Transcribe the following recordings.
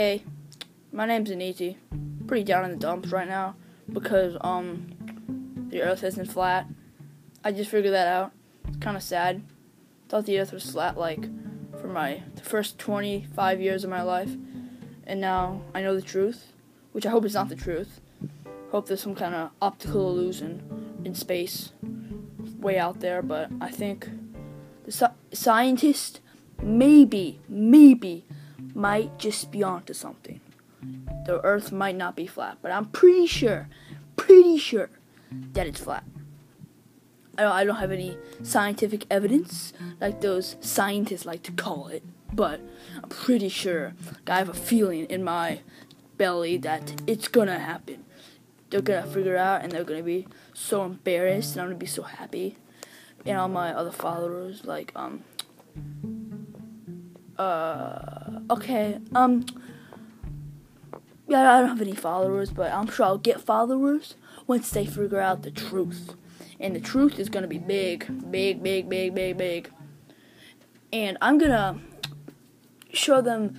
Hey, my name's Aniti. Pretty down in the dumps right now because um the Earth isn't flat. I just figured that out. It's kind of sad. Thought the Earth was flat like for my the first 25 years of my life, and now I know the truth, which I hope is not the truth. Hope there's some kind of optical illusion in space, way out there. But I think the sci- scientist maybe maybe might just be onto something. The Earth might not be flat, but I'm pretty sure, pretty sure that it's flat. I don't, I don't have any scientific evidence like those scientists like to call it, but I'm pretty sure. I have a feeling in my belly that it's gonna happen. They're gonna figure out, and they're gonna be so embarrassed, and I'm gonna be so happy. And all my other followers, like um, uh, okay, um, yeah, I don't have any followers, but I'm sure I'll get followers once they figure out the truth. And the truth is gonna be big, big, big, big, big, big. And I'm gonna show them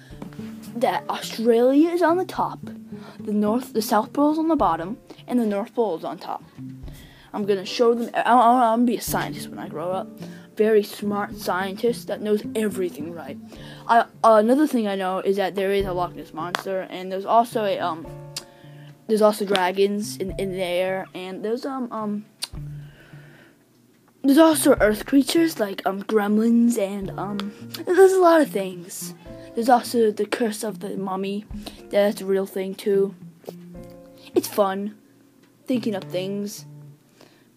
that Australia is on the top, the North, the South Pole is on the bottom, and the North Pole is on top. I'm gonna show them. I'm, I'm gonna be a scientist when I grow up very smart scientist that knows everything right. I, uh, another thing I know is that there is a Loch Ness monster, and there's also a um, there's also dragons in in the air, and there's um um. There's also earth creatures like um gremlins and um there's a lot of things. There's also the curse of the mummy. That's a real thing too. It's fun thinking of things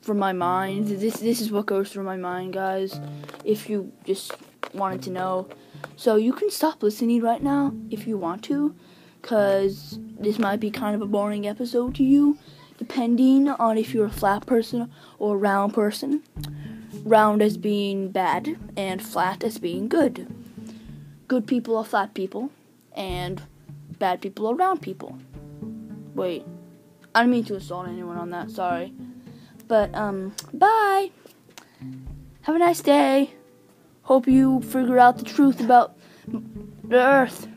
from my mind. This this is what goes through my mind, guys. If you just wanted to know, so you can stop listening right now if you want to, cause this might be kind of a boring episode to you, depending on if you're a flat person or a round person. Round as being bad and flat as being good. Good people are flat people, and bad people are round people. Wait, I didn't mean to insult anyone on that. Sorry. But, um, bye. Have a nice day. Hope you figure out the truth about the Earth.